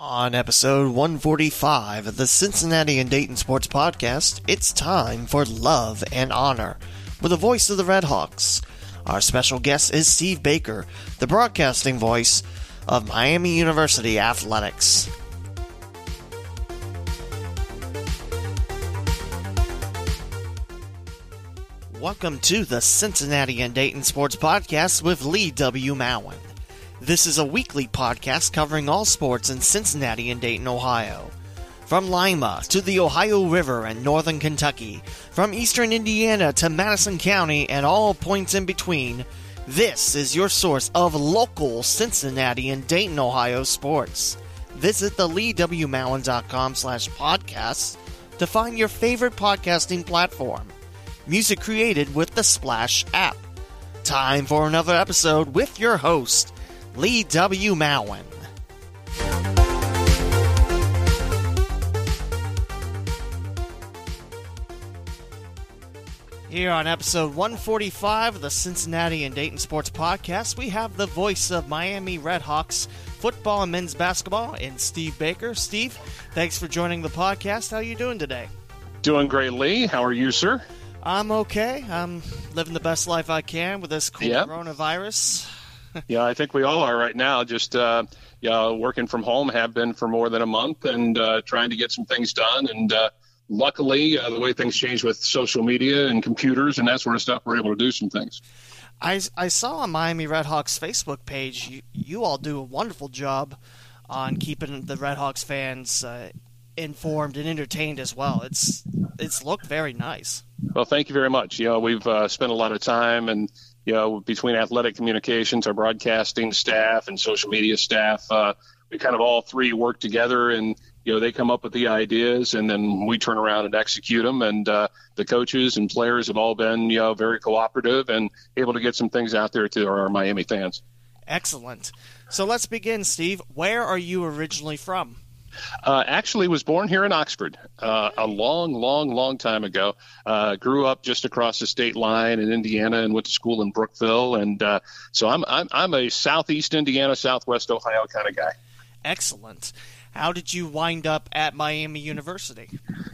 On episode 145 of the Cincinnati and Dayton Sports Podcast, it's time for Love and Honor with the voice of the Redhawks. Our special guest is Steve Baker, the broadcasting voice of Miami University Athletics. Welcome to the Cincinnati and Dayton Sports Podcast with Lee W. Mowen. This is a weekly podcast covering all sports in Cincinnati and Dayton, Ohio. From Lima to the Ohio River and northern Kentucky, from eastern Indiana to Madison County and all points in between, this is your source of local Cincinnati and Dayton, Ohio sports. Visit the leewmowen.com slash podcasts to find your favorite podcasting platform. Music created with the Splash app. Time for another episode with your host, Lee W. Mowen. Here on episode 145 of the Cincinnati and Dayton Sports Podcast, we have the voice of Miami Redhawks football and men's basketball in Steve Baker. Steve, thanks for joining the podcast. How are you doing today? Doing great, Lee. How are you, sir? I'm okay. I'm living the best life I can with this Yep. coronavirus. yeah, I think we all are right now. Just uh, yeah, working from home, have been for more than a month, and uh, trying to get some things done. And uh, luckily, uh, the way things change with social media and computers and that sort of stuff, we're able to do some things. I, I saw on Miami Redhawks Facebook page you, you all do a wonderful job on keeping the Redhawks fans uh, informed and entertained as well. It's it's looked very nice. Well, thank you very much. You know, we've uh, spent a lot of time and you know between athletic communications, our broadcasting staff, and social media staff. Uh, we kind of all three work together, and you know they come up with the ideas, and then we turn around and execute them. And uh, the coaches and players have all been you know very cooperative and able to get some things out there to our Miami fans. Excellent. So let's begin, Steve. Where are you originally from? Uh, actually, was born here in Oxford uh, a long, long, long time ago. Uh, grew up just across the state line in Indiana and went to school in Brookville. And uh, so I'm, I'm I'm a southeast Indiana, southwest Ohio kind of guy. Excellent. How did you wind up at Miami University?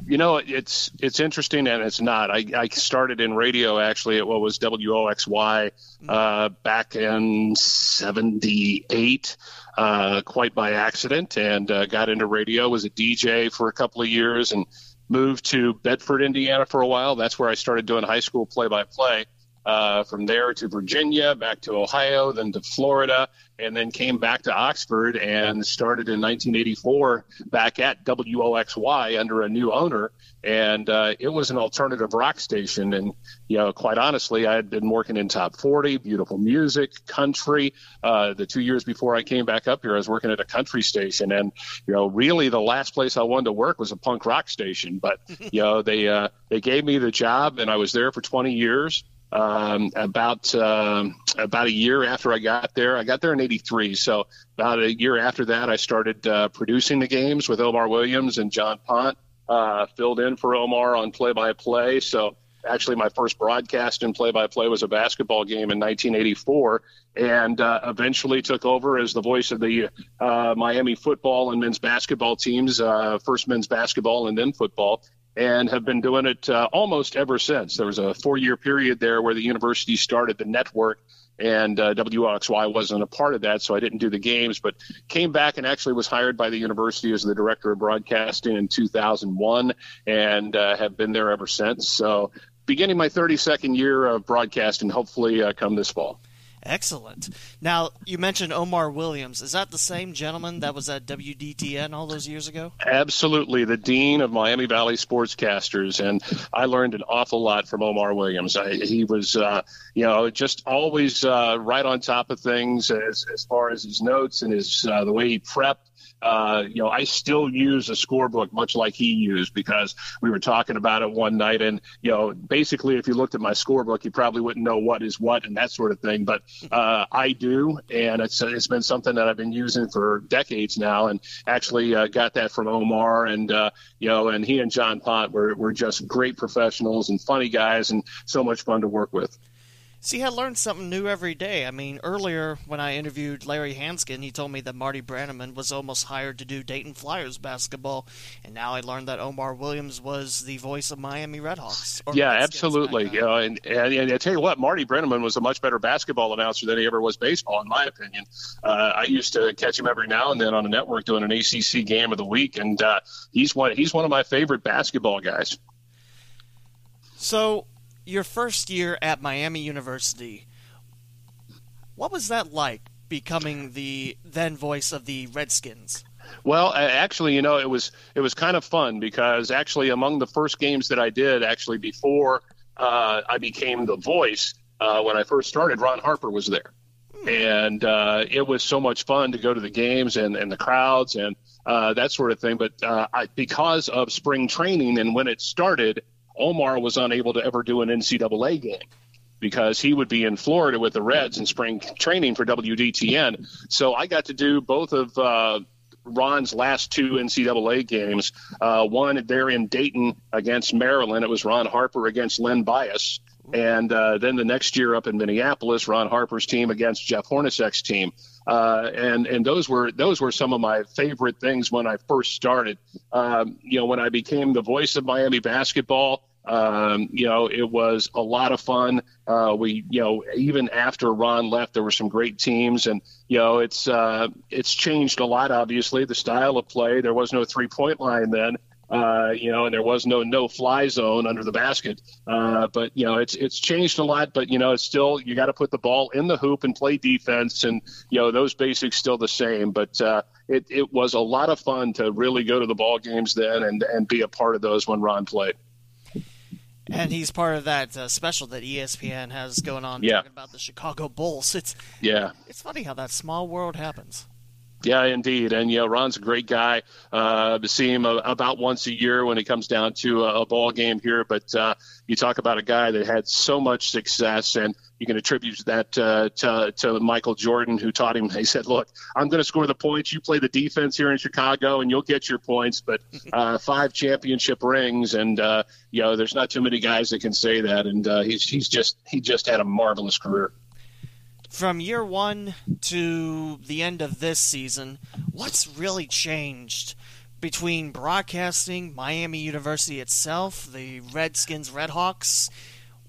You know, it's it's interesting and it's not. I, I started in radio actually at what was WOXY uh, back in '78, uh, quite by accident, and uh, got into radio. Was a DJ for a couple of years and moved to Bedford, Indiana for a while. That's where I started doing high school play-by-play. Uh, from there to Virginia, back to Ohio, then to Florida, and then came back to Oxford and started in 1984 back at WOXY under a new owner. And uh, it was an alternative rock station. And, you know, quite honestly, I had been working in top 40, beautiful music, country. Uh, the two years before I came back up here, I was working at a country station. And, you know, really the last place I wanted to work was a punk rock station. But, you know, they, uh, they gave me the job and I was there for 20 years um, about um, about a year after I got there. I got there in '83, so about a year after that, I started uh, producing the games with Omar Williams and John Pont. Uh, filled in for Omar on play-by-play. So actually, my first broadcast in play-by-play was a basketball game in 1984, and uh, eventually took over as the voice of the uh, Miami football and men's basketball teams, uh, first men's basketball and then football and have been doing it uh, almost ever since. There was a four year period there where the university started the network, and uh, wasn't a part of that, so I didn't do the games, but came back and actually was hired by the university as the director of broadcasting in 2001 and uh, have been there ever since. So, beginning my 32nd year of broadcasting, hopefully, uh, come this fall. Excellent. Now, you mentioned Omar Williams. Is that the same gentleman that was at WDTN all those years ago? Absolutely, the dean of Miami Valley Sportscasters, and I learned an awful lot from Omar Williams. I, he was, uh, you know, just always uh, right on top of things as, as far as his notes and his uh, the way he prepped. Uh, you know, I still use a scorebook much like he used because we were talking about it one night. And, you know, basically, if you looked at my scorebook, you probably wouldn't know what is what and that sort of thing. But uh, I do. And it's, it's been something that I've been using for decades now and actually uh, got that from Omar. And, uh, you know, and he and John Pont were, were just great professionals and funny guys and so much fun to work with. See, I learned something new every day. I mean, earlier when I interviewed Larry Hansgen, he told me that Marty Brennaman was almost hired to do Dayton Flyers basketball, and now I learned that Omar Williams was the voice of Miami Redhawks. Yeah, absolutely. You know, and, and, and, I tell you what, Marty Brennaman was a much better basketball announcer than he ever was baseball, in my opinion. Uh, I used to catch him every now and then on a network doing an ACC game of the week, and uh, he's one he's one of my favorite basketball guys. So your first year at Miami University, what was that like becoming the then voice of the Redskins? Well, actually, you know, it was it was kind of fun because actually among the first games that I did, actually before uh, I became the voice, uh, when I first started, Ron Harper was there, hmm. and uh, it was so much fun to go to the games and, and the crowds and uh, that sort of thing. But uh, I, because of spring training and when it started, Omar was unable to ever do an NCAA game because he would be in Florida with the Reds in spring training for WDTN. So I got to do both of uh, Ron's last two NCAA games. Uh, one there in Dayton against Maryland. It was Ron Harper against Len Bias. And uh, then the next year up in Minneapolis, Ron Harper's team against Jeff Hornacek's team. Uh, and and those were those were some of my favorite things when I first started. Um, you know, when I became the voice of Miami basketball, um, you know, it was a lot of fun. Uh, we, you know, even after Ron left, there were some great teams, and you know, it's uh, it's changed a lot. Obviously, the style of play. There was no three point line then uh, you know, and there was no no fly zone under the basket. Uh, but you know, it's it's changed a lot. But you know, it's still you got to put the ball in the hoop and play defense, and you know those basics still the same. But uh, it it was a lot of fun to really go to the ball games then and and be a part of those when Ron played. And he's part of that uh, special that ESPN has going on yeah. talking about the Chicago Bulls. It's yeah, it's funny how that small world happens. Yeah, indeed. And, you know, Ron's a great guy. Uh, see him about once a year when it comes down to a, a ball game here. But uh, you talk about a guy that had so much success, and you can attribute that uh, to, to Michael Jordan, who taught him. He said, "Look, I'm going to score the points. You play the defense here in Chicago, and you'll get your points. But uh, five championship rings, and uh, you know, there's not too many guys that can say that. And uh, he's he's just he just had a marvelous career." From year one to the end of this season, what's really changed between broadcasting, Miami University itself, the Redskins, Redhawks,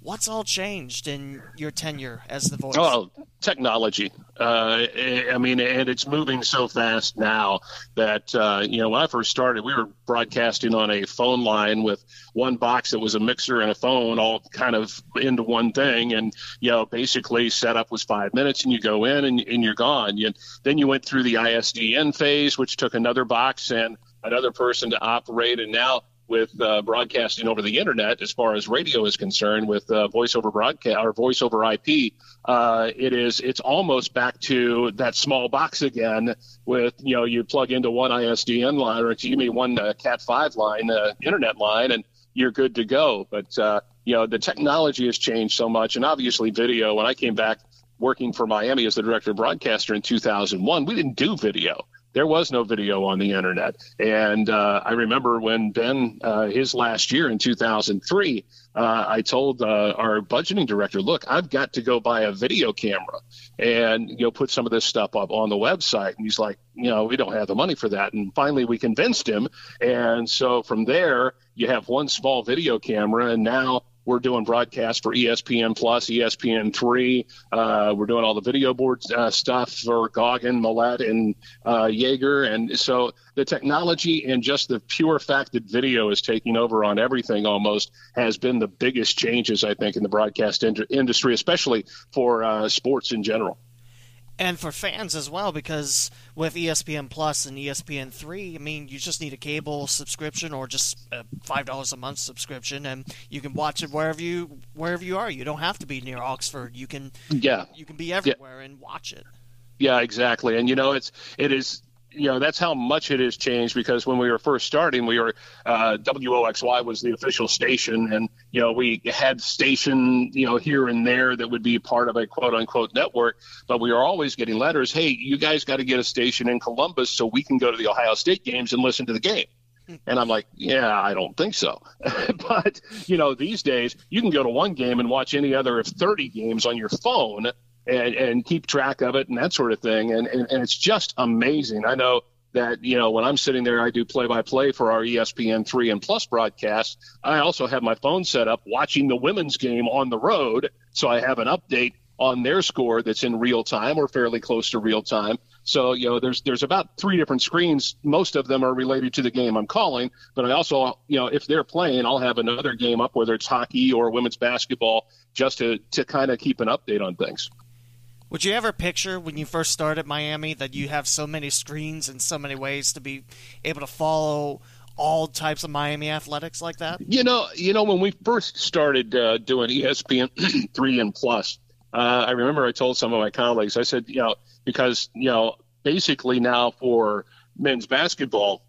What's all changed in your tenure as the voice? Oh, technology. Uh, I mean, and it's moving so fast now that uh, you know when I first started, we were broadcasting on a phone line with one box that was a mixer and a phone, all kind of into one thing, and you know basically setup was five minutes, and you go in and, and you're gone. You, then you went through the ISDN phase, which took another box and another person to operate, and now with uh, broadcasting over the internet as far as radio is concerned with uh, voice over broadcast or voice over IP uh, it is it's almost back to that small box again with you know you plug into one ISDN line or excuse me one uh, cat 5 line uh, internet line and you're good to go. But uh, you know the technology has changed so much and obviously video when I came back working for Miami as the director of broadcaster in 2001 we didn't do video there was no video on the internet. And uh, I remember when Ben, uh, his last year in 2003, uh, I told uh, our budgeting director, look, I've got to go buy a video camera and, you know, put some of this stuff up on the website. And he's like, you know, we don't have the money for that. And finally we convinced him. And so from there, you have one small video camera and now we're doing broadcasts for ESPN Plus, ESPN Three. Uh, we're doing all the video board uh, stuff for Goggin, Millett, and uh, Yager. And so the technology and just the pure fact that video is taking over on everything almost has been the biggest changes, I think, in the broadcast in- industry, especially for uh, sports in general and for fans as well because with ESPN Plus and ESPN three, I mean, you just need a cable subscription or just a five dollars a month subscription, and you can watch it wherever you wherever you are. You don't have to be near Oxford. You can yeah, you can be everywhere yeah. and watch it. Yeah, exactly. And you know, it's it is you know that's how much it has changed because when we were first starting we were uh, WOXY was the official station and you know we had station you know here and there that would be part of a quote unquote network but we were always getting letters hey you guys got to get a station in Columbus so we can go to the Ohio State games and listen to the game And I'm like, yeah, I don't think so. but, you know, these days you can go to one game and watch any other of 30 games on your phone and, and keep track of it and that sort of thing. And, and, and it's just amazing. I know that, you know, when I'm sitting there, I do play by play for our ESPN 3 and Plus broadcast. I also have my phone set up watching the women's game on the road. So I have an update on their score that's in real time or fairly close to real time. So you know, there's there's about three different screens. Most of them are related to the game I'm calling, but I also you know if they're playing, I'll have another game up, whether it's hockey or women's basketball, just to to kind of keep an update on things. Would you ever picture when you first started Miami that you have so many screens and so many ways to be able to follow all types of Miami athletics like that? You know, you know when we first started uh, doing ESPN three and plus, uh, I remember I told some of my colleagues, I said, you know, because, you know, basically now for men's basketball,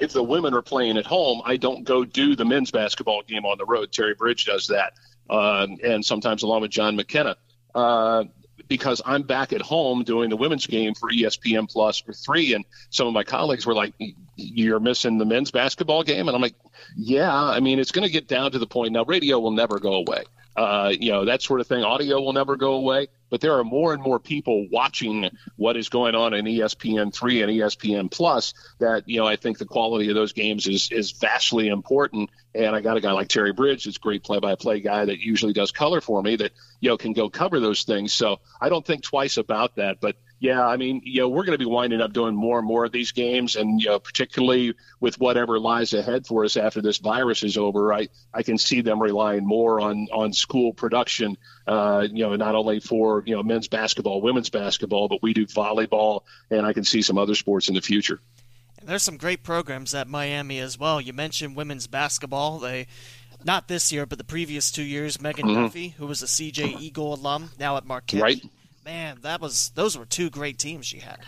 if the women are playing at home, I don't go do the men's basketball game on the road. Terry Bridge does that, uh, and sometimes along with John McKenna. Uh, because I'm back at home doing the women's game for ESPN Plus for three, and some of my colleagues were like, "You're missing the men's basketball game," and I'm like, "Yeah, I mean, it's going to get down to the point now. Radio will never go away uh, you know, that sort of thing. Audio will never go away, but there are more and more people watching what is going on in ESPN3 and ESPN Plus that, you know, I think the quality of those games is, is vastly important. And I got a guy like Terry Bridge, that's great play by play guy that usually does color for me that, you know, can go cover those things. So I don't think twice about that, but yeah, I mean, you know, we're going to be winding up doing more and more of these games, and you know, particularly with whatever lies ahead for us after this virus is over, I I can see them relying more on on school production. Uh, you know, not only for you know men's basketball, women's basketball, but we do volleyball, and I can see some other sports in the future. And there's some great programs at Miami as well. You mentioned women's basketball. They not this year, but the previous two years, Megan mm-hmm. Duffy, who was a CJ Eagle alum, now at Marquette. Right man, that was those were two great teams she had.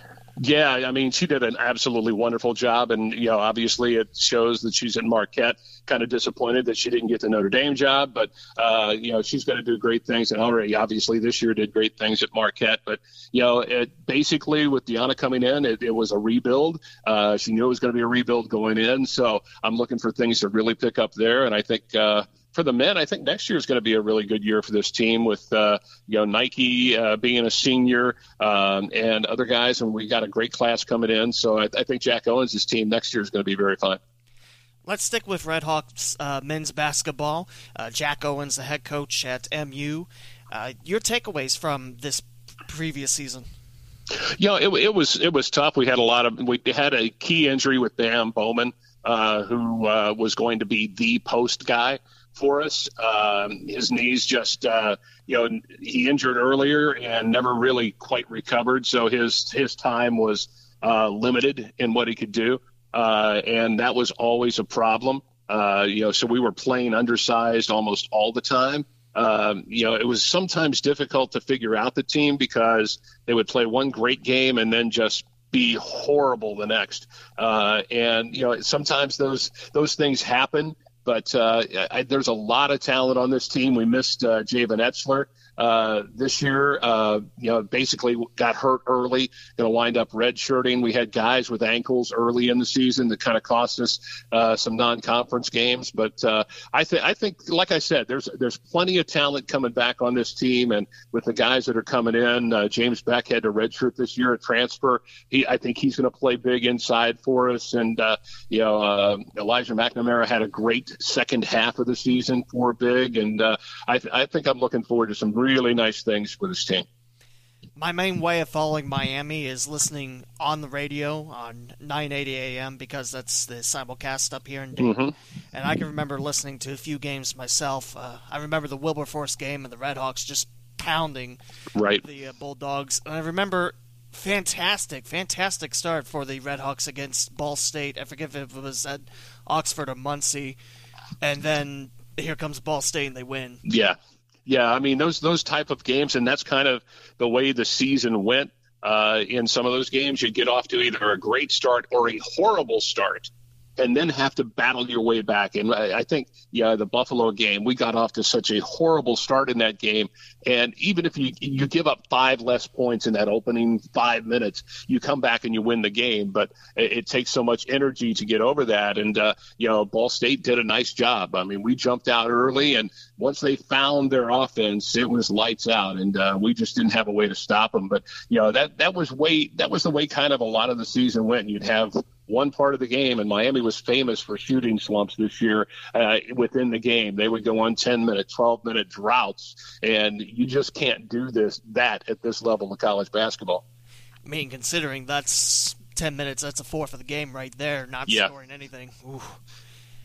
Yeah, I mean, she did an absolutely wonderful job, and you know, obviously, it shows that she's at Marquette. Kind of disappointed that she didn't get the Notre Dame job, but uh, you know, she's going to do great things, and already, obviously, this year did great things at Marquette. But you know, it basically with Deanna coming in, it, it was a rebuild. Uh, she knew it was going to be a rebuild going in, so I'm looking for things to really pick up there, and I think. Uh, for the men, I think next year is going to be a really good year for this team with uh, you know Nike uh, being a senior um, and other guys, and we got a great class coming in. So I, I think Jack Owens' team next year is going to be very fun. Let's stick with Red Hawks uh, men's basketball. Uh, Jack Owens, the head coach at MU. Uh, your takeaways from this previous season? You know, it, it was it was tough. We had a lot of we had a key injury with Bam Bowman, uh, who was going to be the post guy for us. Um, his knees just, uh, you know, he injured earlier and never really quite recovered. So his his time was uh, limited in what he could do, uh, and that was always a problem. Uh, you know, so we were playing undersized almost all the time. Um, you know, it was sometimes difficult to figure out the team because they would play one great game and then just be horrible the next. Uh, and you know, sometimes those those things happen. But uh, I, there's a lot of talent on this team. We missed uh, Javen Etzler uh, this year. Uh, you know, basically got hurt early, going to wind up redshirting. We had guys with ankles early in the season that kind of cost us uh, some non-conference games. But uh, I think, I think, like I said, there's there's plenty of talent coming back on this team, and with the guys that are coming in, uh, James Beck had to redshirt this year at transfer. He, I think he's going to play big inside for us, and you know, Elijah McNamara had a great second half of the season for big, and I, th- I think I'm looking forward to some really nice things for this team. My main way of following Miami is listening on the radio on 980 AM because that's the simulcast up here in Dayton. Mm-hmm. And I can remember listening to a few games myself. Uh, I remember the Wilberforce game and the Red Hawks just pounding right. the uh, Bulldogs. And I remember fantastic, fantastic start for the Red Hawks against Ball State. I forget if it was at Oxford or Muncie. And then here comes Ball State and they win. Yeah, yeah, I mean those those type of games, and that's kind of the way the season went. Uh, in some of those games, you'd get off to either a great start or a horrible start, and then have to battle your way back. And I, I think, yeah, the Buffalo game, we got off to such a horrible start in that game. And even if you you give up five less points in that opening five minutes, you come back and you win the game. But it, it takes so much energy to get over that. And uh, you know, Ball State did a nice job. I mean, we jumped out early, and once they found their offense, it was lights out, and uh, we just didn't have a way to stop them. But you know, that that was way that was the way kind of a lot of the season went. You'd have one part of the game, and Miami was famous for shooting slumps this year uh, within the game. They would go on 10 minute, 12 minute droughts, and you just can't do this that at this level of college basketball. I mean, considering that's 10 minutes, that's a fourth of the game right there, not yeah. scoring anything. Ooh.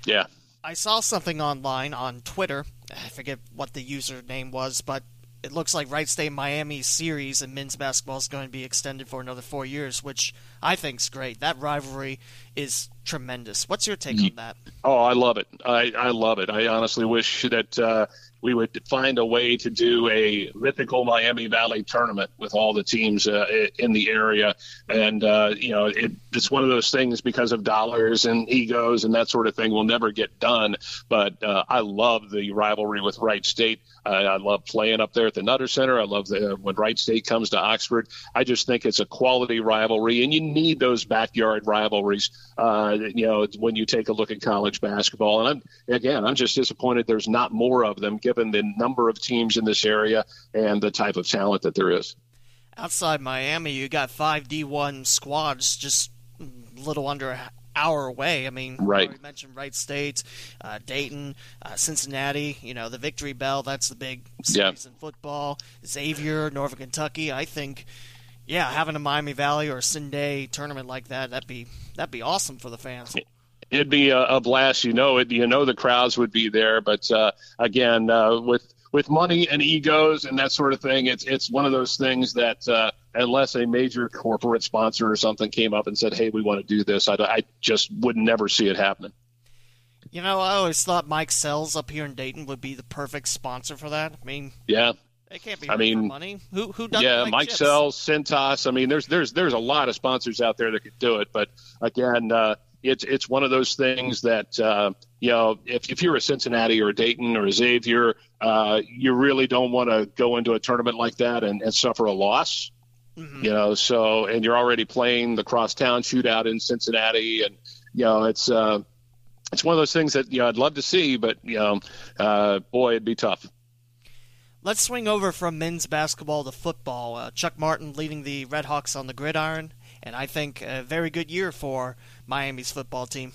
Yeah. I saw something online on Twitter. I forget what the username was, but it looks like Wright State Miami series in men's basketball is going to be extended for another four years, which I think is great. That rivalry is tremendous. What's your take on that? Oh, I love it. I, I love it. I honestly wish that uh, we would find a way to do a mythical Miami Valley tournament with all the teams uh, in the area. And, uh, you know, it, it's one of those things because of dollars and egos and that sort of thing will never get done. But uh, I love the rivalry with Wright State. I love playing up there at the Nutter Center. I love the, when Wright State comes to Oxford. I just think it's a quality rivalry, and you need those backyard rivalries. Uh, you know, when you take a look at college basketball, and I'm again, I'm just disappointed there's not more of them, given the number of teams in this area and the type of talent that there is. Outside Miami, you got five D1 squads just a little under hour away. I mean, right. We mentioned Wright State, uh, Dayton, uh, Cincinnati. You know, the Victory Bell. That's the big series yeah. in football. Xavier, Northern Kentucky. I think, yeah, having a Miami Valley or a CinDay tournament like that, that'd be that'd be awesome for the fans. It'd be a, a blast. You know it. You know the crowds would be there. But uh, again, uh, with with money and egos and that sort of thing, it's it's one of those things that uh, unless a major corporate sponsor or something came up and said, "Hey, we want to do this," I, I just would never see it happening. You know, I always thought Mike Sells up here in Dayton would be the perfect sponsor for that. I mean, yeah, it can't be. I mean, money. Who who does? Yeah, Mike chips? Sells, Cintas. I mean, there's there's there's a lot of sponsors out there that could do it, but again, uh, it's it's one of those things that uh, you know if, if you're a Cincinnati or a Dayton or a Xavier, uh, you really don't want to go into a tournament like that and, and suffer a loss. Mm-hmm. You know, so and you're already playing the crosstown shootout in Cincinnati, and you know it's uh, it's one of those things that you know I'd love to see, but you know, uh, boy, it'd be tough. Let's swing over from men's basketball to football. Uh, Chuck Martin leading the Redhawks on the gridiron, and I think a very good year for Miami's football team.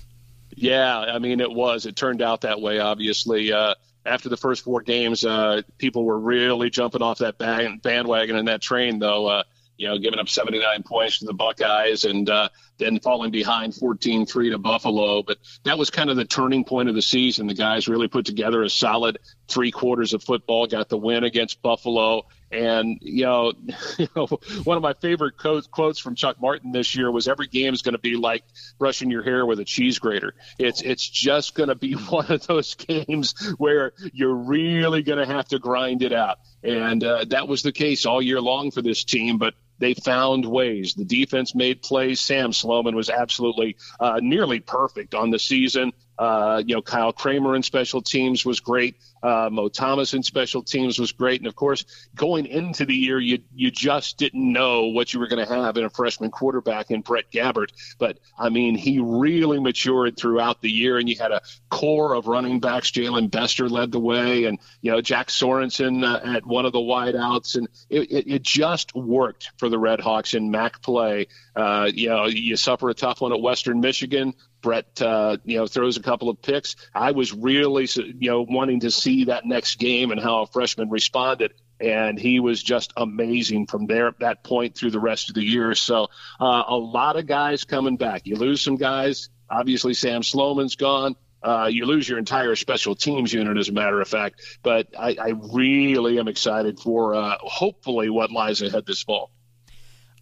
Yeah, I mean it was. It turned out that way. Obviously, uh, after the first four games, uh, people were really jumping off that bandwagon and that train, though. Uh, you know, giving up 79 points to the Buckeyes and uh, then falling behind 14-3 to Buffalo. But that was kind of the turning point of the season. The guys really put together a solid three quarters of football, got the win against Buffalo. And you know, you know, one of my favorite quotes, quotes from Chuck Martin this year was, "Every game is going to be like brushing your hair with a cheese grater. It's it's just going to be one of those games where you're really going to have to grind it out." And uh, that was the case all year long for this team. But they found ways. The defense made plays. Sam Sloman was absolutely uh, nearly perfect on the season. Uh, you know, Kyle Kramer in special teams was great. Uh, Mo Thomas in special teams was great, and of course, going into the year, you you just didn't know what you were going to have in a freshman quarterback in Brett Gabbert. But I mean, he really matured throughout the year, and you had a core of running backs. Jaylon Bester led the way, and you know Jack Sorenson uh, at one of the wideouts, and it, it, it, just worked for the Red Hawks in MAC play. Uh, you know, you suffer a tough one at Western Michigan. Brett, uh, you know, throws a couple of picks. I was really, you know, wanting to see that next game and how a freshman responded. And he was just amazing from there at that point through the rest of the year. So uh, a lot of guys coming back. You lose some guys. Obviously, Sam Sloman's gone. Uh, you lose your entire special teams unit, as a matter of fact. But I, I really am excited for uh, hopefully what lies ahead this fall.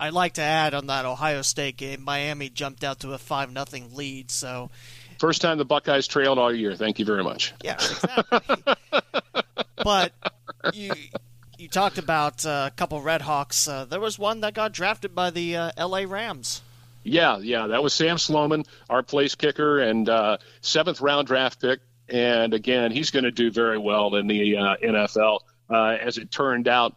I'd like to add on that Ohio State game, Miami jumped out to a five nothing lead. So first time the Buckeyes trailed all year. Thank you very much. Yeah, exactly. but you you talked about uh, a couple Red Hawks. Uh, there was one that got drafted by the uh, L.A. Rams. Yeah, yeah, that was Sam Sloman, our place kicker and uh, seventh round draft pick. And again, he's going to do very well in the uh, NFL. Uh, as it turned out,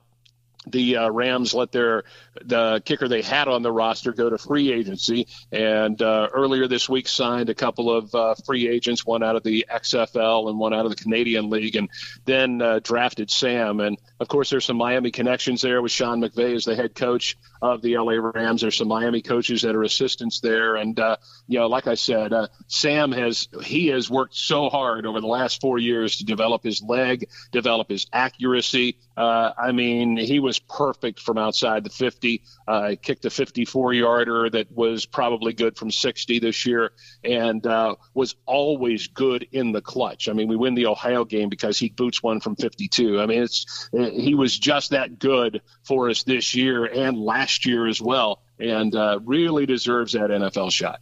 the uh, Rams let their the kicker they had on the roster go to free agency, and uh, earlier this week signed a couple of uh, free agents, one out of the XFL and one out of the Canadian League, and then uh, drafted Sam. And of course, there's some Miami connections there with Sean McVay as the head coach of the LA Rams. There's some Miami coaches that are assistants there, and uh, you know, like I said, uh, Sam has he has worked so hard over the last four years to develop his leg, develop his accuracy. I mean, he was perfect from outside the 50 50. Uh, kicked a 54 yarder that was probably good from 60 this year and uh, was always good in the clutch. I mean, we win the Ohio game because he boots one from 52. I mean, it's he was just that good for us this year and last year as well, and uh, really deserves that NFL shot.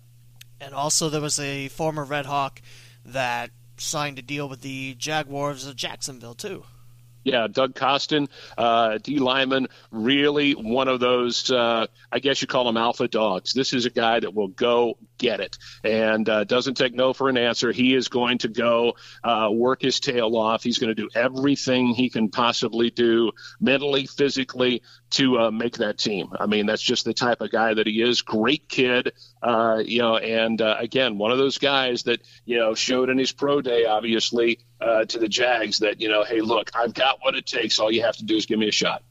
And also, there was a former Red Hawk that signed a deal with the Jaguars of Jacksonville too. Yeah, Doug Costin, uh, D-lineman, really one of those, uh, I guess you call them alpha dogs. This is a guy that will go get it and uh, doesn't take no for an answer. He is going to go uh, work his tail off. He's going to do everything he can possibly do mentally, physically to uh, make that team. I mean, that's just the type of guy that he is. Great kid, uh, you know, and uh, again, one of those guys that, you know, showed in his pro day, obviously, uh, to the Jags that, you know, hey, look, I've got what it takes. All you have to do is give me a shot.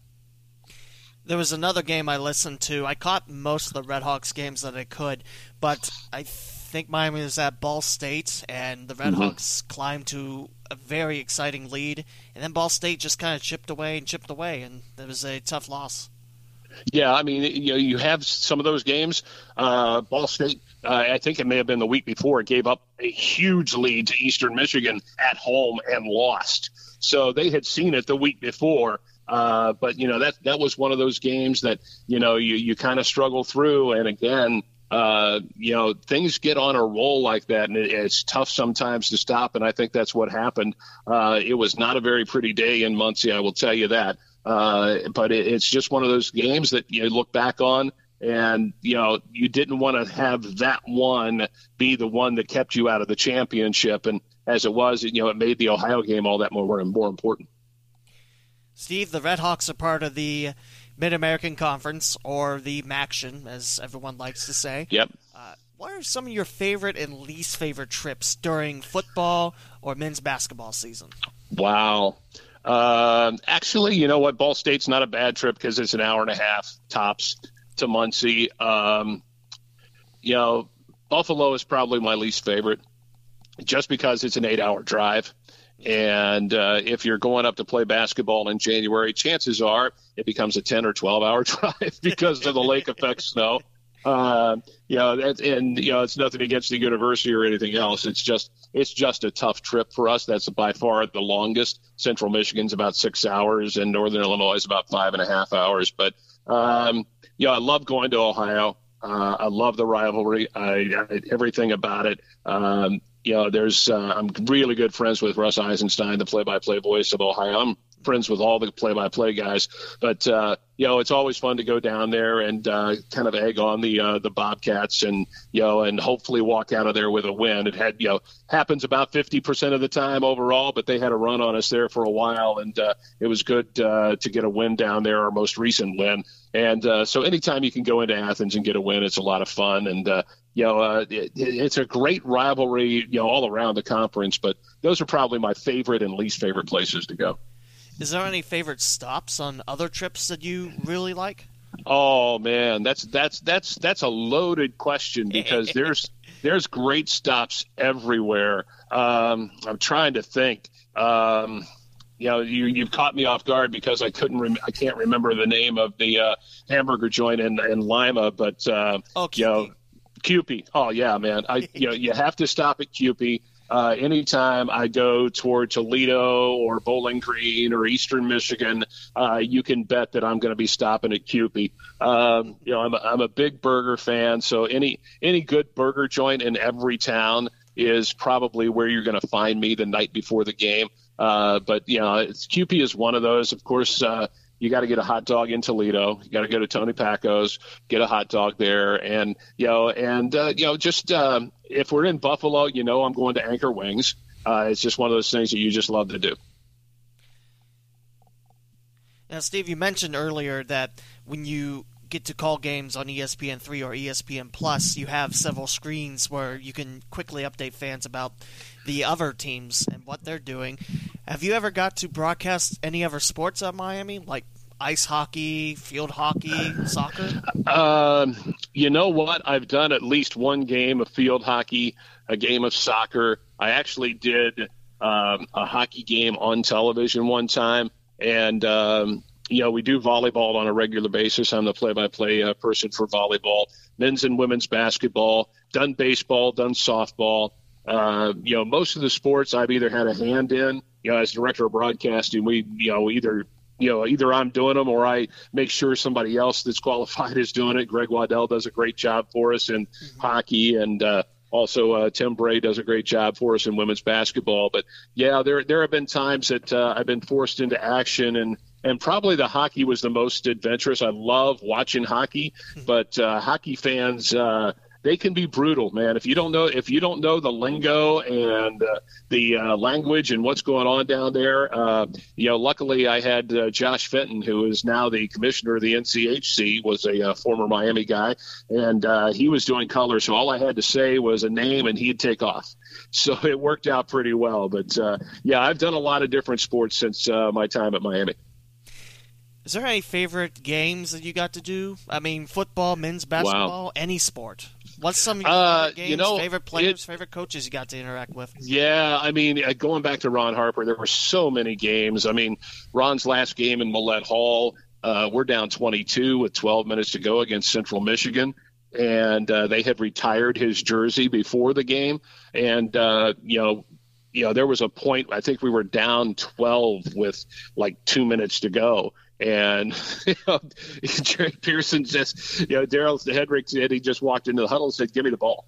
There was another game I listened to. I caught most of the Redhawks games that I could, but I think Miami was at Ball State, and the Redhawks mm-hmm. Climbed to a very exciting lead, and then Ball State just kind of chipped away and chipped away, and it was a tough loss. Yeah, I mean, you know, you have some of those games. Uh, Ball State, uh, I think it may have been the week before, gave up a huge lead to Eastern Michigan at home and lost. So they had seen it the week before uh, but you know that that was one of those games that you know you you kind of struggle through, and again. Uh, you know, things get on a roll like that, and it, it's tough sometimes to stop. And I think that's what happened. Uh, it was not a very pretty day in Muncie, I will tell you that. Uh, but it, it's just one of those games that you look back on, and you know you didn't want to have that one be the one that kept you out of the championship. And as it was, you know, it made the Ohio game all that more more important. Steve, the Red Hawks are part of the Mid American Conference, or the MACtion, as everyone likes to say. Yep. Uh, what are some of your favorite and least favorite trips during football or men's basketball season? Wow. Uh, actually, you know what? Ball State's not a bad trip because it's an hour and a half tops to Muncie. Um, you know, Buffalo is probably my least favorite just because it's an eight hour drive. And uh, if you're going up to play basketball in January, chances are it becomes a 10 or 12 hour drive because of the lake effect snow. Uh, you know, and you know, it's nothing against the university or anything else. It's just it's just a tough trip for us. That's by far the longest. Central Michigan's about six hours, and Northern Illinois is about five and a half hours. But um, you know, I love going to Ohio. Uh, I love the rivalry. I, I, everything about it. Um, you know, there's uh, I'm really good friends with Russ Eisenstein, the play-by-play voice of Ohio. I'm friends with all the play-by-play guys, but uh, you know, it's always fun to go down there and uh, kind of egg on the uh, the Bobcats and you know, and hopefully walk out of there with a win. It had you know happens about 50% of the time overall, but they had a run on us there for a while, and uh, it was good uh, to get a win down there, our most recent win. And uh, so, anytime you can go into Athens and get a win, it's a lot of fun. And uh, you know, uh, it, it's a great rivalry, you know, all around the conference. But those are probably my favorite and least favorite places to go. Is there any favorite stops on other trips that you really like? Oh man, that's that's that's that's a loaded question because there's there's great stops everywhere. Um, I'm trying to think. Um, you know, you you've caught me off guard because I couldn't rem- I can't remember the name of the uh, hamburger joint in, in Lima, but uh, oh, you know, Kewpie. Oh yeah, man. I you know you have to stop at Kewpie. Uh, anytime I go toward Toledo or Bowling Green or Eastern Michigan, uh, you can bet that I'm going to be stopping at Kewpie. Um, you know, I'm a, I'm a big burger fan, so any any good burger joint in every town is probably where you're going to find me the night before the game. Uh, but you know, Kewpie is one of those. Of course, uh, you got to get a hot dog in Toledo. You got to go to Tony Packo's, get a hot dog there, and you know, and uh, you know, just um, if we're in Buffalo, you know, I'm going to Anchor Wings. Uh, it's just one of those things that you just love to do. Now, Steve, you mentioned earlier that when you get to call games on ESPN3 or ESPN Plus, you have several screens where you can quickly update fans about the other teams and what they're doing. Have you ever got to broadcast any other sports at Miami, like ice hockey, field hockey, soccer? Um, you know what? I've done at least one game of field hockey, a game of soccer. I actually did um, a hockey game on television one time, and um, you know, we do volleyball on a regular basis. I'm the play-by-play uh, person for volleyball, men's and women's basketball, done baseball, done softball. Uh, you know, most of the sports I've either had a hand in. You know, as director of broadcasting, we you know either you know either I'm doing them or I make sure somebody else that's qualified is doing it. Greg Waddell does a great job for us in mm-hmm. hockey, and uh, also uh, Tim Bray does a great job for us in women's basketball. But yeah, there there have been times that uh, I've been forced into action and and probably the hockey was the most adventurous. I love watching hockey, hmm. but uh, hockey fans uh, they can be brutal, man. If you don't know if you don't know the lingo and uh, the uh, language and what's going on down there, uh, you know. Luckily, I had uh, Josh Fenton, who is now the commissioner of the NCHC, was a uh, former Miami guy, and uh, he was doing color. So all I had to say was a name, and he'd take off. So it worked out pretty well. But yeah, I've done a lot of different sports since my time at Miami. Is there any favorite games that you got to do? I mean, football, men's basketball, wow. any sport. What's some of your uh, favorite games, you know, favorite players, it, favorite coaches you got to interact with? Yeah, I mean, uh, going back to Ron Harper, there were so many games. I mean, Ron's last game in Millett Hall, uh, we're down 22 with 12 minutes to go against Central Michigan. And uh, they had retired his jersey before the game. And, uh, you know, you know, there was a point, I think we were down 12 with like two minutes to go and you know, Jerry Pearson just, you know, Darrell Hedric said he just walked into the huddle and said, "Give me the ball."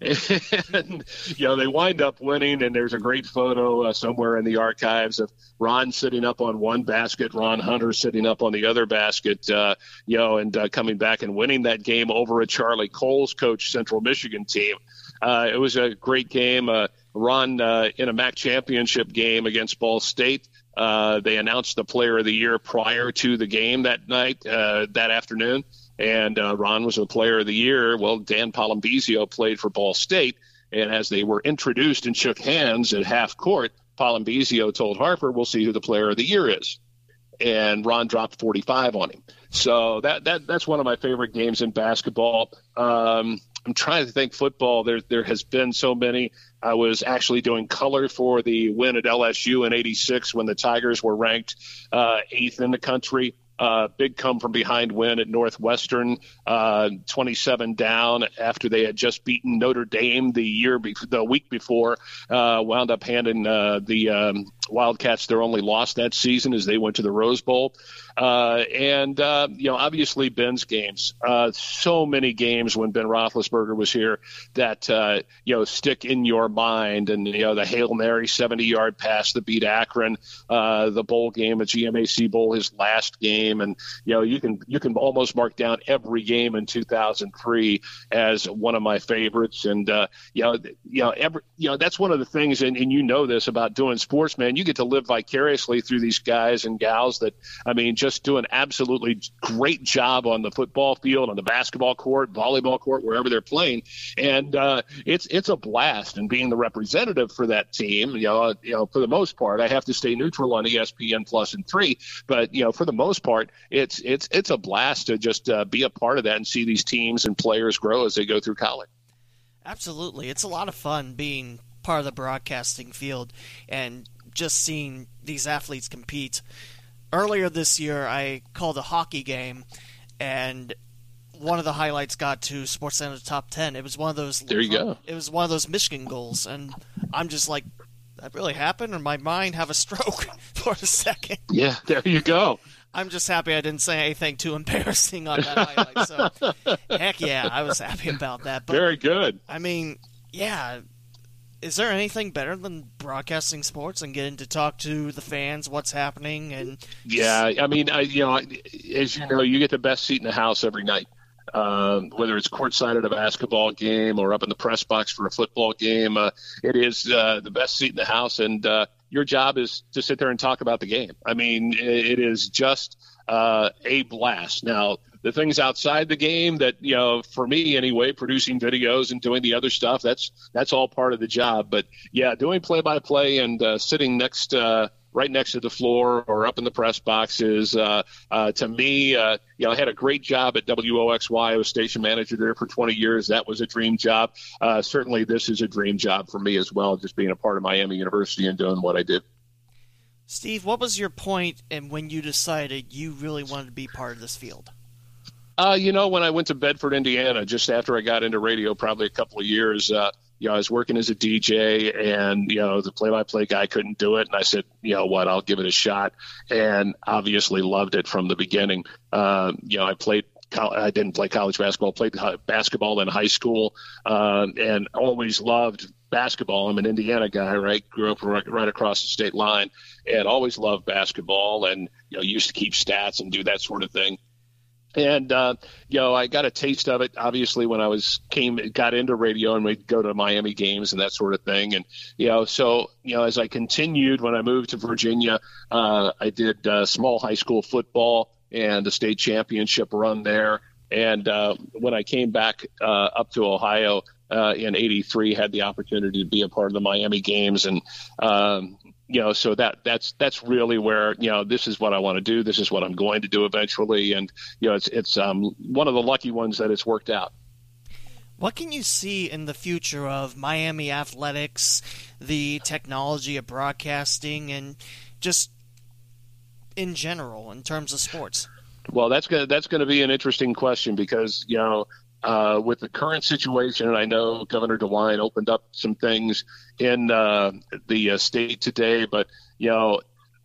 And you know they wind up winning, and there's a great photo uh, somewhere in the archives of Ron sitting up on one basket, Ron Hunter sitting up on the other basket, uh, you know, and uh, coming back and winning that game over a Charlie Coles coach Central Michigan team. Uh, it was a great game. Uh, Ron uh, in a MAC championship game against Ball State. Uh, they announced the player of the year prior to the game that night, uh, that afternoon. And uh, Ron was the player of the year. Well, Dan Palombizio played for Ball State. And as they were introduced and shook hands at half court, Palombizio told Harper, We'll see who the player of the year is. And Ron dropped 45 on him. So that, that that's one of my favorite games in basketball. Um, I'm trying to think football. There there has been so many. I was actually doing color for the win at LSU in '86 when the Tigers were ranked uh, eighth in the country. Uh, big come from behind win at Northwestern, uh, 27 down after they had just beaten Notre Dame the year, be- the week before. Uh, wound up handing uh, the um, Wildcats their only loss that season as they went to the Rose Bowl. Uh, and, uh, you know, obviously Ben's games, uh, so many games when Ben Roethlisberger was here that, uh, you know, stick in your mind. And, you know, the Hail Mary 70 yard pass that beat Akron, uh, the bowl game, a GMAC Bowl, his last game. And, you know, you can, you can almost mark down every game in 2003 as one of my favorites. And, uh, you know, you know, every, you know, that's one of the things, and, and you know this about doing sports, man, you get to live vicariously through these guys and gals that, I mean, just do an absolutely great job on the football field, on the basketball court, volleyball court, wherever they're playing, and uh, it's it's a blast. And being the representative for that team, you know, you know, for the most part, I have to stay neutral on ESPN Plus and three, but you know, for the most part, it's it's it's a blast to just uh, be a part of that and see these teams and players grow as they go through college. Absolutely, it's a lot of fun being part of the broadcasting field and just seeing these athletes compete. Earlier this year, I called a hockey game, and one of the highlights got to SportsCenter top ten. It was one of those. There you go. It was one of those Michigan goals, and I'm just like, that really happened, or my mind have a stroke for a second. Yeah, there you go. I'm just happy I didn't say anything too embarrassing on that highlight. So, heck yeah, I was happy about that. But, Very good. I mean, yeah, is there anything better than broadcasting sports and getting to talk to the fans, what's happening, and yeah, I mean, I, you know, as you know, you get the best seat in the house every night. Um, whether it's courtside at a basketball game or up in the press box for a football game, uh, it is uh, the best seat in the house, and uh, your job is to sit there and talk about the game. I mean, it is just uh, a blast. Now, the things outside the game that you know for me anyway producing videos and doing the other stuff that's that's all part of the job. But yeah doing play by play and uh, sitting next uh, right next to the floor or up in the press boxes uh, uh, to me uh, you know I had a great job at WOXY I was station manager there for 20 years. That was a dream job. Uh, certainly this is a dream job for me as well just being a part of Miami University and doing what I did. Steve, what was your point and when you decided you really wanted to be part of this field? Uh, you know, when I went to Bedford, Indiana, just after I got into radio, probably a couple of years, uh, you know, I was working as a DJ and, you know, the play by play guy couldn't do it. And I said, you know what, I'll give it a shot. And obviously loved it from the beginning. Uh, you know, I played I didn't play college basketball, played basketball in high school, um, and always loved basketball. I'm an Indiana guy, right? Grew up right, right, across the state line, and always loved basketball, and you know used to keep stats and do that sort of thing and uh, you know I got a taste of it obviously when I was came got into radio and we'd go to Miami games and that sort of thing. And you know so you know as I continued when I moved to Virginia uh, I did uh, small high school football and the state championship run there. And uh, when I came back uh, up to Ohio uh, in '83 had the opportunity to be a part of the Miami games. And um, you know, so that that's that's really where you know this is what I want to do. This is what I'm going to do eventually, and you know, it's it's um, one of the lucky ones that it's worked out. What can you see in the future of Miami athletics, the technology of broadcasting, and just in general in terms of sports? Well, that's gonna that's gonna be an interesting question because you know uh, with the current situation, and I know Governor DeWine opened up some things in uh, the uh, state today, but you know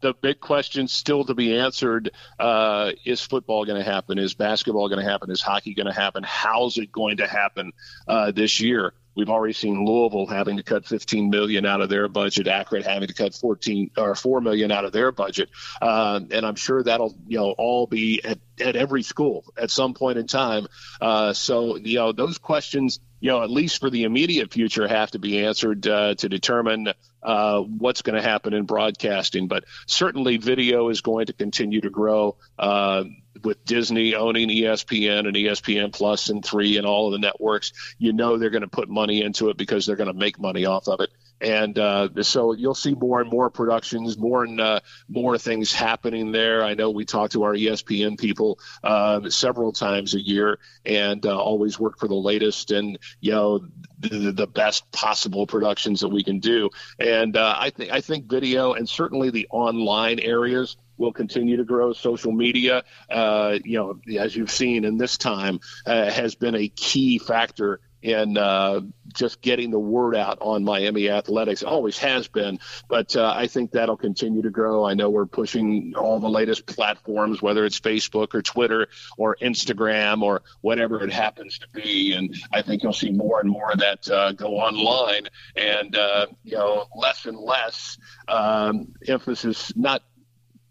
the big question still to be answered uh, is football going to happen? Is basketball going to happen? Is hockey going to happen? How's it going to happen uh, this year? We've already seen Louisville having to cut 15 million out of their budget, Akron having to cut 14 or 4 million out of their budget, uh, and I'm sure that'll you know all be at, at every school at some point in time. Uh, so you know those questions, you know at least for the immediate future, have to be answered uh, to determine uh, what's going to happen in broadcasting. But certainly, video is going to continue to grow. Uh, with Disney owning ESPN and ESPN Plus and three and all of the networks, you know they're going to put money into it because they're going to make money off of it. And uh, so you'll see more and more productions, more and uh, more things happening there. I know we talk to our ESPN people uh, several times a year, and uh, always work for the latest and you know the, the best possible productions that we can do. And uh, I think I think video and certainly the online areas will continue to grow. Social media, uh, you know, as you've seen in this time, uh, has been a key factor in uh, just getting the word out on Miami athletics. Always has been, but uh, I think that'll continue to grow. I know we're pushing all the latest platforms, whether it's Facebook or Twitter or Instagram or whatever it happens to be, and I think you'll see more and more of that uh, go online, and uh, you know, less and less um, emphasis not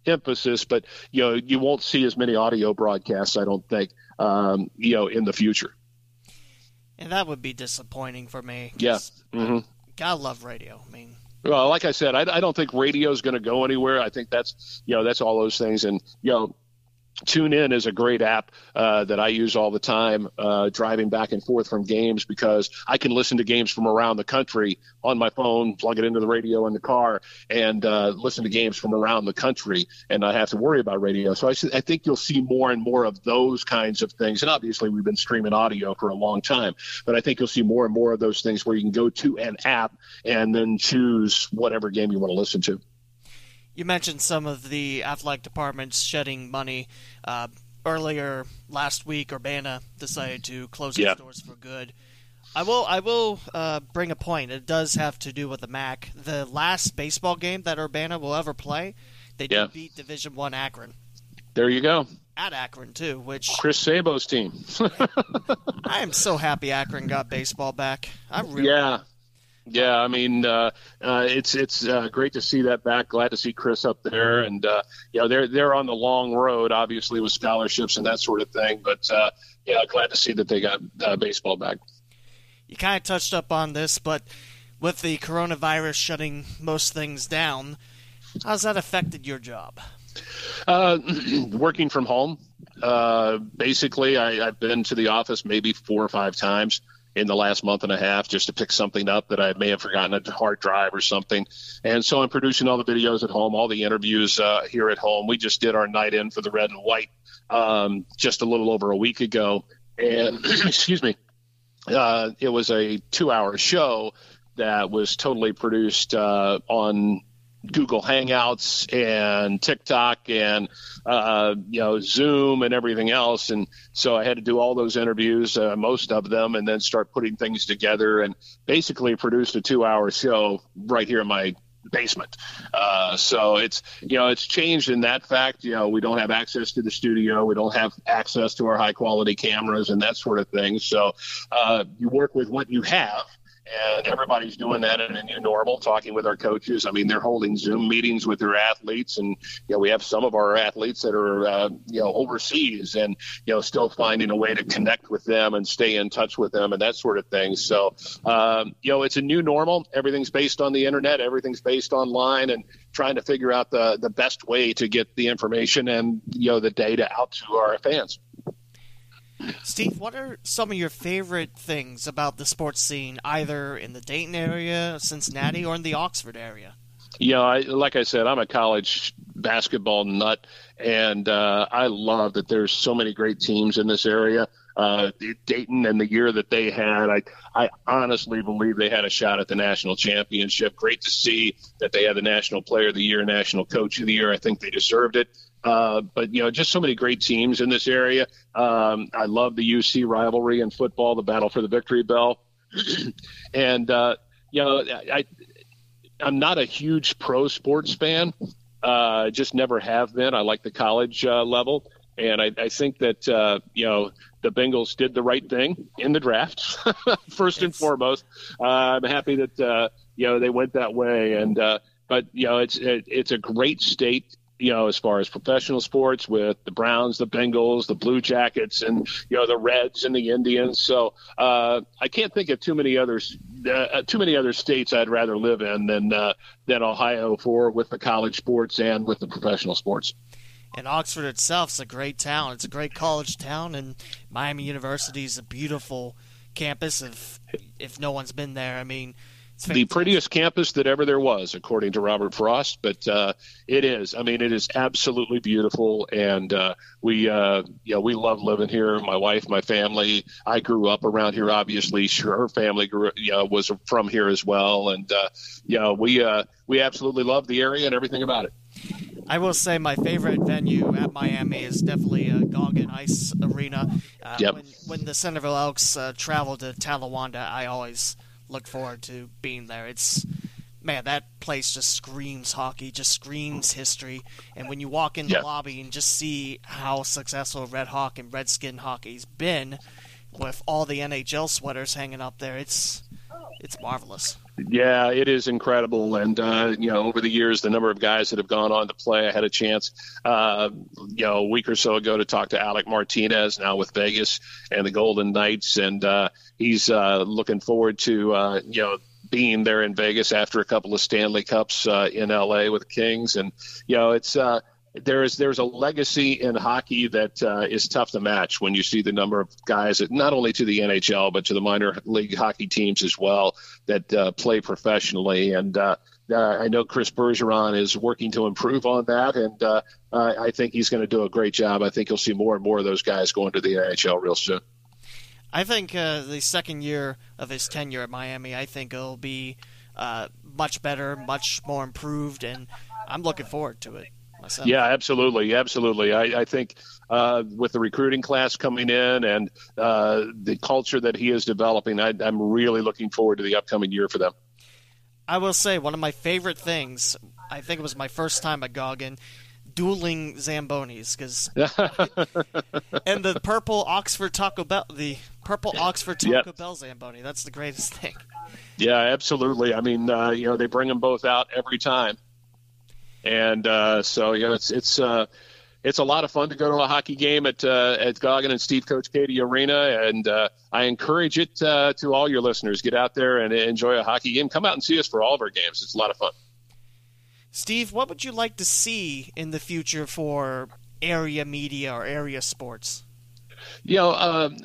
emphasis, but you know you won't see as many audio broadcasts. I don't think um, you know in the future. And that would be disappointing for me. Yeah. Mm-hmm. God love radio. I mean. Well, like I said, I, I don't think radio is going to go anywhere. I think that's you know that's all those things, and you know TuneIn is a great app uh, that I use all the time, uh, driving back and forth from games because I can listen to games from around the country on my phone, plug it into the radio in the car, and uh, listen to games from around the country, and not have to worry about radio. So I, I think you'll see more and more of those kinds of things. And obviously, we've been streaming audio for a long time, but I think you'll see more and more of those things where you can go to an app and then choose whatever game you want to listen to you mentioned some of the athletic departments shedding money. Uh, earlier last week, Urbana decided to close its doors for good. I will. I will uh, bring a point. It does have to do with the MAC. The last baseball game that Urbana will ever play, they did beat Division One Akron. There you go. At Akron too, which Chris Sabo's team. I am so happy Akron got baseball back. I really. Yeah. Yeah, I mean, uh, uh, it's it's uh, great to see that back. Glad to see Chris up there, and uh, you know they're they're on the long road, obviously with scholarships and that sort of thing. But uh, yeah, glad to see that they got uh, baseball back. You kind of touched up on this, but with the coronavirus shutting most things down, how's that affected your job? Uh, working from home. Uh, basically, I, I've been to the office maybe four or five times in the last month and a half just to pick something up that I may have forgotten a hard drive or something. And so I'm producing all the videos at home, all the interviews uh, here at home. We just did our night in for the red and white um, just a little over a week ago. And excuse me, uh, it was a two hour show that was totally produced uh, on Google Hangouts and TikTok and uh, you know Zoom and everything else, and so I had to do all those interviews, uh, most of them, and then start putting things together and basically produced a two-hour show right here in my basement. Uh, so it's you know it's changed in that fact. You know we don't have access to the studio, we don't have access to our high quality cameras and that sort of thing. So uh, you work with what you have and everybody's doing that in a new normal talking with our coaches. I mean they're holding zoom meetings with their athletes and you know we have some of our athletes that are uh, you know overseas and you know still finding a way to connect with them and stay in touch with them and that sort of thing. So um, you know it's a new normal. Everything's based on the internet. Everything's based online and trying to figure out the the best way to get the information and you know the data out to our fans Steve, what are some of your favorite things about the sports scene, either in the Dayton area, Cincinnati, or in the Oxford area? Yeah, I, like I said, I'm a college basketball nut, and uh, I love that there's so many great teams in this area. Uh, Dayton and the year that they had, I, I honestly believe they had a shot at the national championship. Great to see that they had the National Player of the Year, National Coach of the Year. I think they deserved it. Uh, but you know, just so many great teams in this area. Um, I love the UC rivalry in football, the battle for the victory bell, and uh, you know, I, I'm not a huge pro sports fan. Uh, just never have been. I like the college uh, level, and I, I think that uh, you know the Bengals did the right thing in the draft. First and foremost, uh, I'm happy that uh, you know they went that way, and uh, but you know it's it, it's a great state you know, as far as professional sports with the Browns, the Bengals, the Blue Jackets, and you know the Reds and the Indians. So uh, I can't think of too many others, uh, too many other states I'd rather live in than uh, than Ohio for with the college sports and with the professional sports. And Oxford itself is a great town. It's a great college town, and Miami University is a beautiful campus. If if no one's been there, I mean the prettiest campus that ever there was, according to Robert Frost. But uh, it is. I mean, it is absolutely beautiful, and uh, we, uh, know, we love living here. My wife, my family. I grew up around here. Obviously, sure, her family grew, know, was from here as well, and uh, you we uh, we absolutely love the area and everything about it. I will say my favorite venue at Miami is definitely uh, Goggin Ice Arena. Uh, yep. when, when the Centerville Elks uh, travel to Talawanda, I always look forward to being there. It's man, that place just screams hockey, just screams history. And when you walk in the lobby and just see how successful Red Hawk and Redskin hockey's been, with all the NHL sweaters hanging up there, it's it's marvelous. Yeah, it is incredible, and uh, you know, over the years, the number of guys that have gone on to play. I had a chance, uh, you know, a week or so ago to talk to Alec Martinez, now with Vegas and the Golden Knights, and uh, he's uh, looking forward to uh, you know being there in Vegas after a couple of Stanley Cups uh, in LA with the Kings, and you know, it's there is there's a legacy in hockey that uh, is tough to match when you see the number of guys that not only to the NHL but to the minor league hockey teams as well that uh, play professionally. And uh, uh I know Chris Bergeron is working to improve on that, and uh, I think he's going to do a great job. I think you'll see more and more of those guys going to the NHL real soon. I think uh, the second year of his tenure at Miami, I think it'll be much better, much more improved, and I'm looking forward to it myself. Yeah, absolutely, absolutely. I, I think uh, with the recruiting class coming in and uh, the culture that he is developing, I, I'm really looking forward to the upcoming year for them. I will say one of my favorite things. I think it was my first time at Goggin dueling Zambonis because and the purple Oxford Taco Bell, the purple Oxford Taco yep. Bell Zamboni. That's the greatest thing. Yeah, absolutely. I mean, uh, you know, they bring them both out every time, and uh, so you know, it's it's uh, it's a lot of fun to go to a hockey game at uh, at Goggin and Steve Coach Cady Arena, and uh, I encourage it uh, to all your listeners. Get out there and enjoy a hockey game. Come out and see us for all of our games. It's a lot of fun. Steve, what would you like to see in the future for area media or area sports? You know, um,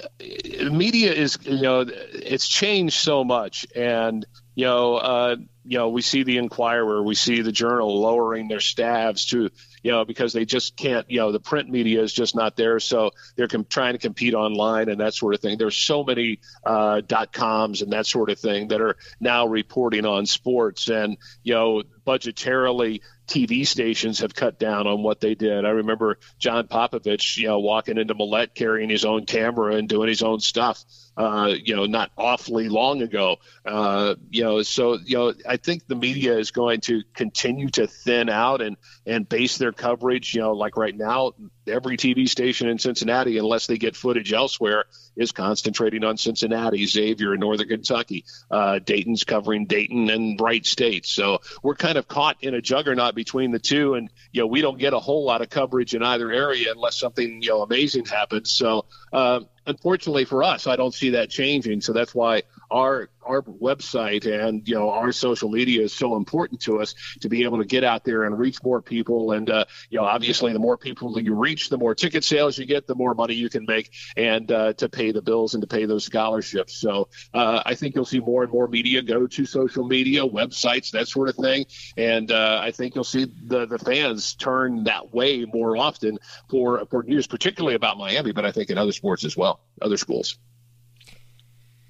media is you know it's changed so much, and you know, uh, you know, we see the Inquirer, we see the Journal lowering their staffs to you know, because they just can't, you know, the print media is just not there. So they're com- trying to compete online and that sort of thing. There's so many uh, dot coms and that sort of thing that are now reporting on sports. And, you know, budgetarily, TV stations have cut down on what they did. I remember John Popovich, you know, walking into Millett carrying his own camera and doing his own stuff, uh, you know, not awfully long ago. Uh, you know, so you know, I think the media is going to continue to thin out and and base their coverage. You know, like right now, every TV station in Cincinnati, unless they get footage elsewhere, is concentrating on Cincinnati, Xavier, and Northern Kentucky. Uh, Dayton's covering Dayton and Wright State. So we're kind of caught in a juggernaut between the two, and you know we don't get a whole lot of coverage in either area unless something you know amazing happens. So uh, unfortunately for us, I don't see that changing. So that's why our our website and you know our social media is so important to us to be able to get out there and reach more people. And uh, you know, obviously, the more people that you reach, the more ticket sales you get, the more money you can make, and uh, to pay the bills and to pay those scholarships. So uh, I think you'll see more and more media go to social media, websites, that sort of thing. And uh, I think you'll see the the fans turn that way more often for for news, particularly about Miami, but I think in other sports as well, other schools.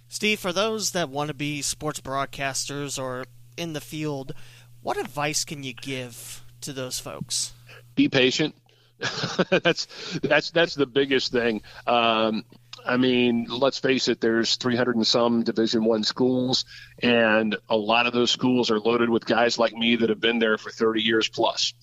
Steve, for those that want to be sports broadcasters or in the field, what advice can you give to those folks? Be patient. that's that's that's the biggest thing. Um, I mean, let's face it. There's 300 and some Division One schools, and a lot of those schools are loaded with guys like me that have been there for 30 years plus.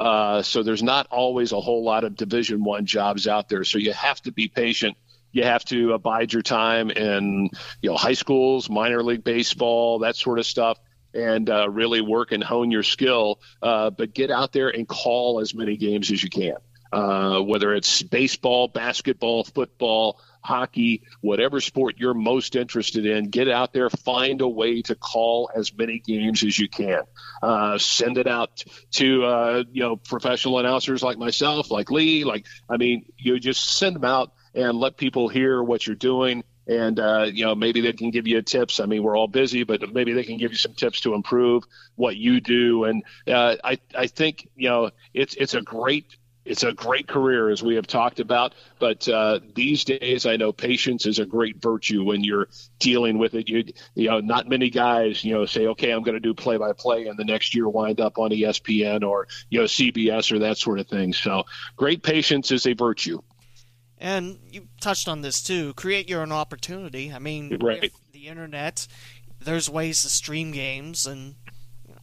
Uh, so there's not always a whole lot of Division One jobs out there. So you have to be patient you have to abide your time in you know high schools, minor league baseball, that sort of stuff, and uh, really work and hone your skill. Uh, but get out there and call as many games as you can. Uh, whether it's baseball, basketball, football, hockey, whatever sport you're most interested in, get out there, find a way to call as many games as you can. Uh, send it out to uh, you know professional announcers like myself, like Lee, like I mean, you just send them out and let people hear what you're doing. And uh, you know maybe they can give you tips. I mean, we're all busy, but maybe they can give you some tips to improve what you do. And uh, I I think you know it's it's a great it's a great career as we have talked about but uh, these days i know patience is a great virtue when you're dealing with it you you know not many guys you know say okay i'm going to do play by play and the next year wind up on espn or you know cbs or that sort of thing so great patience is a virtue and you touched on this too. Create your own opportunity. I mean, right. the internet, there's ways to stream games, and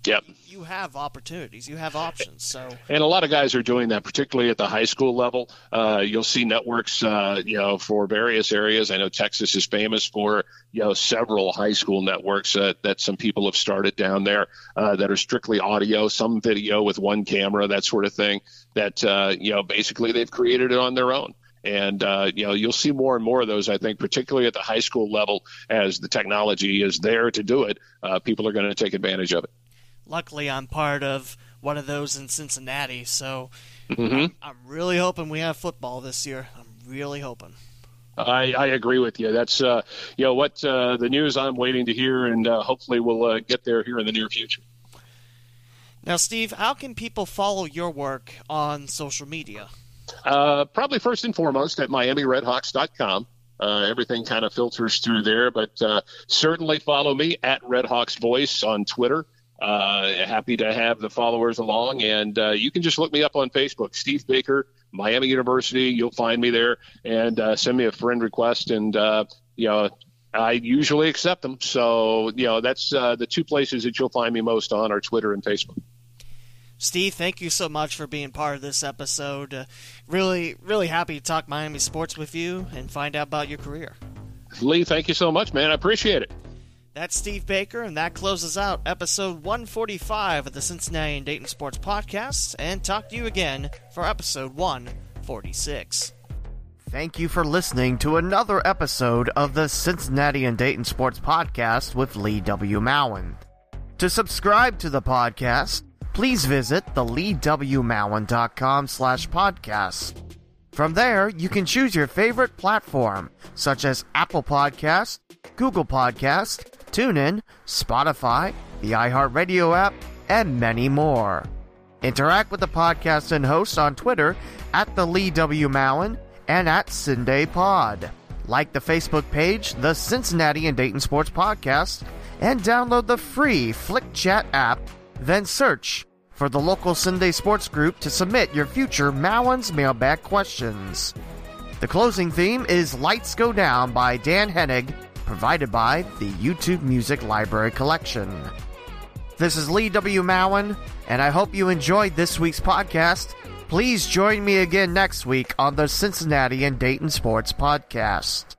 Yep. You have opportunities. You have options. So. And a lot of guys are doing that, particularly at the high school level. Uh, you'll see networks, uh, you know, for various areas. I know Texas is famous for, you know, several high school networks uh, that some people have started down there uh, that are strictly audio, some video with one camera, that sort of thing. That uh, you know, basically they've created it on their own. And uh, you know you'll see more and more of those. I think, particularly at the high school level, as the technology is there to do it, uh, people are going to take advantage of it. Luckily, I'm part of one of those in Cincinnati, so mm-hmm. I'm, I'm really hoping we have football this year. I'm really hoping. I, I agree with you. That's uh, you know what uh, the news I'm waiting to hear, and uh, hopefully we'll uh, get there here in the near future. Now, Steve, how can people follow your work on social media? Uh, probably first and foremost at MiamiRedHawks.com. Uh, everything kind of filters through there, but uh, certainly follow me at Redhawks Voice on Twitter. Uh, happy to have the followers along, and uh, you can just look me up on Facebook, Steve Baker, Miami University. You'll find me there, and uh, send me a friend request, and you know I usually accept them. So you know that's the two places that you'll find me most on are Twitter and Facebook. Steve, thank you so much for being part of this episode. Uh, really, really happy to talk Miami sports with you and find out about your career. Lee, thank you so much, man. I appreciate it. That's Steve Baker, and that closes out episode 145 of the Cincinnati and Dayton Sports Podcast, and talk to you again for episode 146. Thank you for listening to another episode of the Cincinnati and Dayton Sports Podcast with Lee W. Mowen. To subscribe to the podcast, please visit the leewmowen.com slash podcast. From there, you can choose your favorite platform, such as Apple Podcast, Google Podcast, TuneIn, Spotify, the iHeartRadio app, and many more. Interact with the podcast and host on Twitter at the Lee W. And at Cinday Pod. Like the Facebook page, the Cincinnati and Dayton Sports Podcast, and download the free Flick Chat app, then search for the local Cinday Sports Group to submit your future Mowen's mailbag questions. The closing theme is Lights Go Down by Dan Henig, provided by the YouTube Music Library Collection. This is Lee W. Mowen, and I hope you enjoyed this week's podcast. Please join me again next week on the Cincinnati and Dayton Sports Podcast.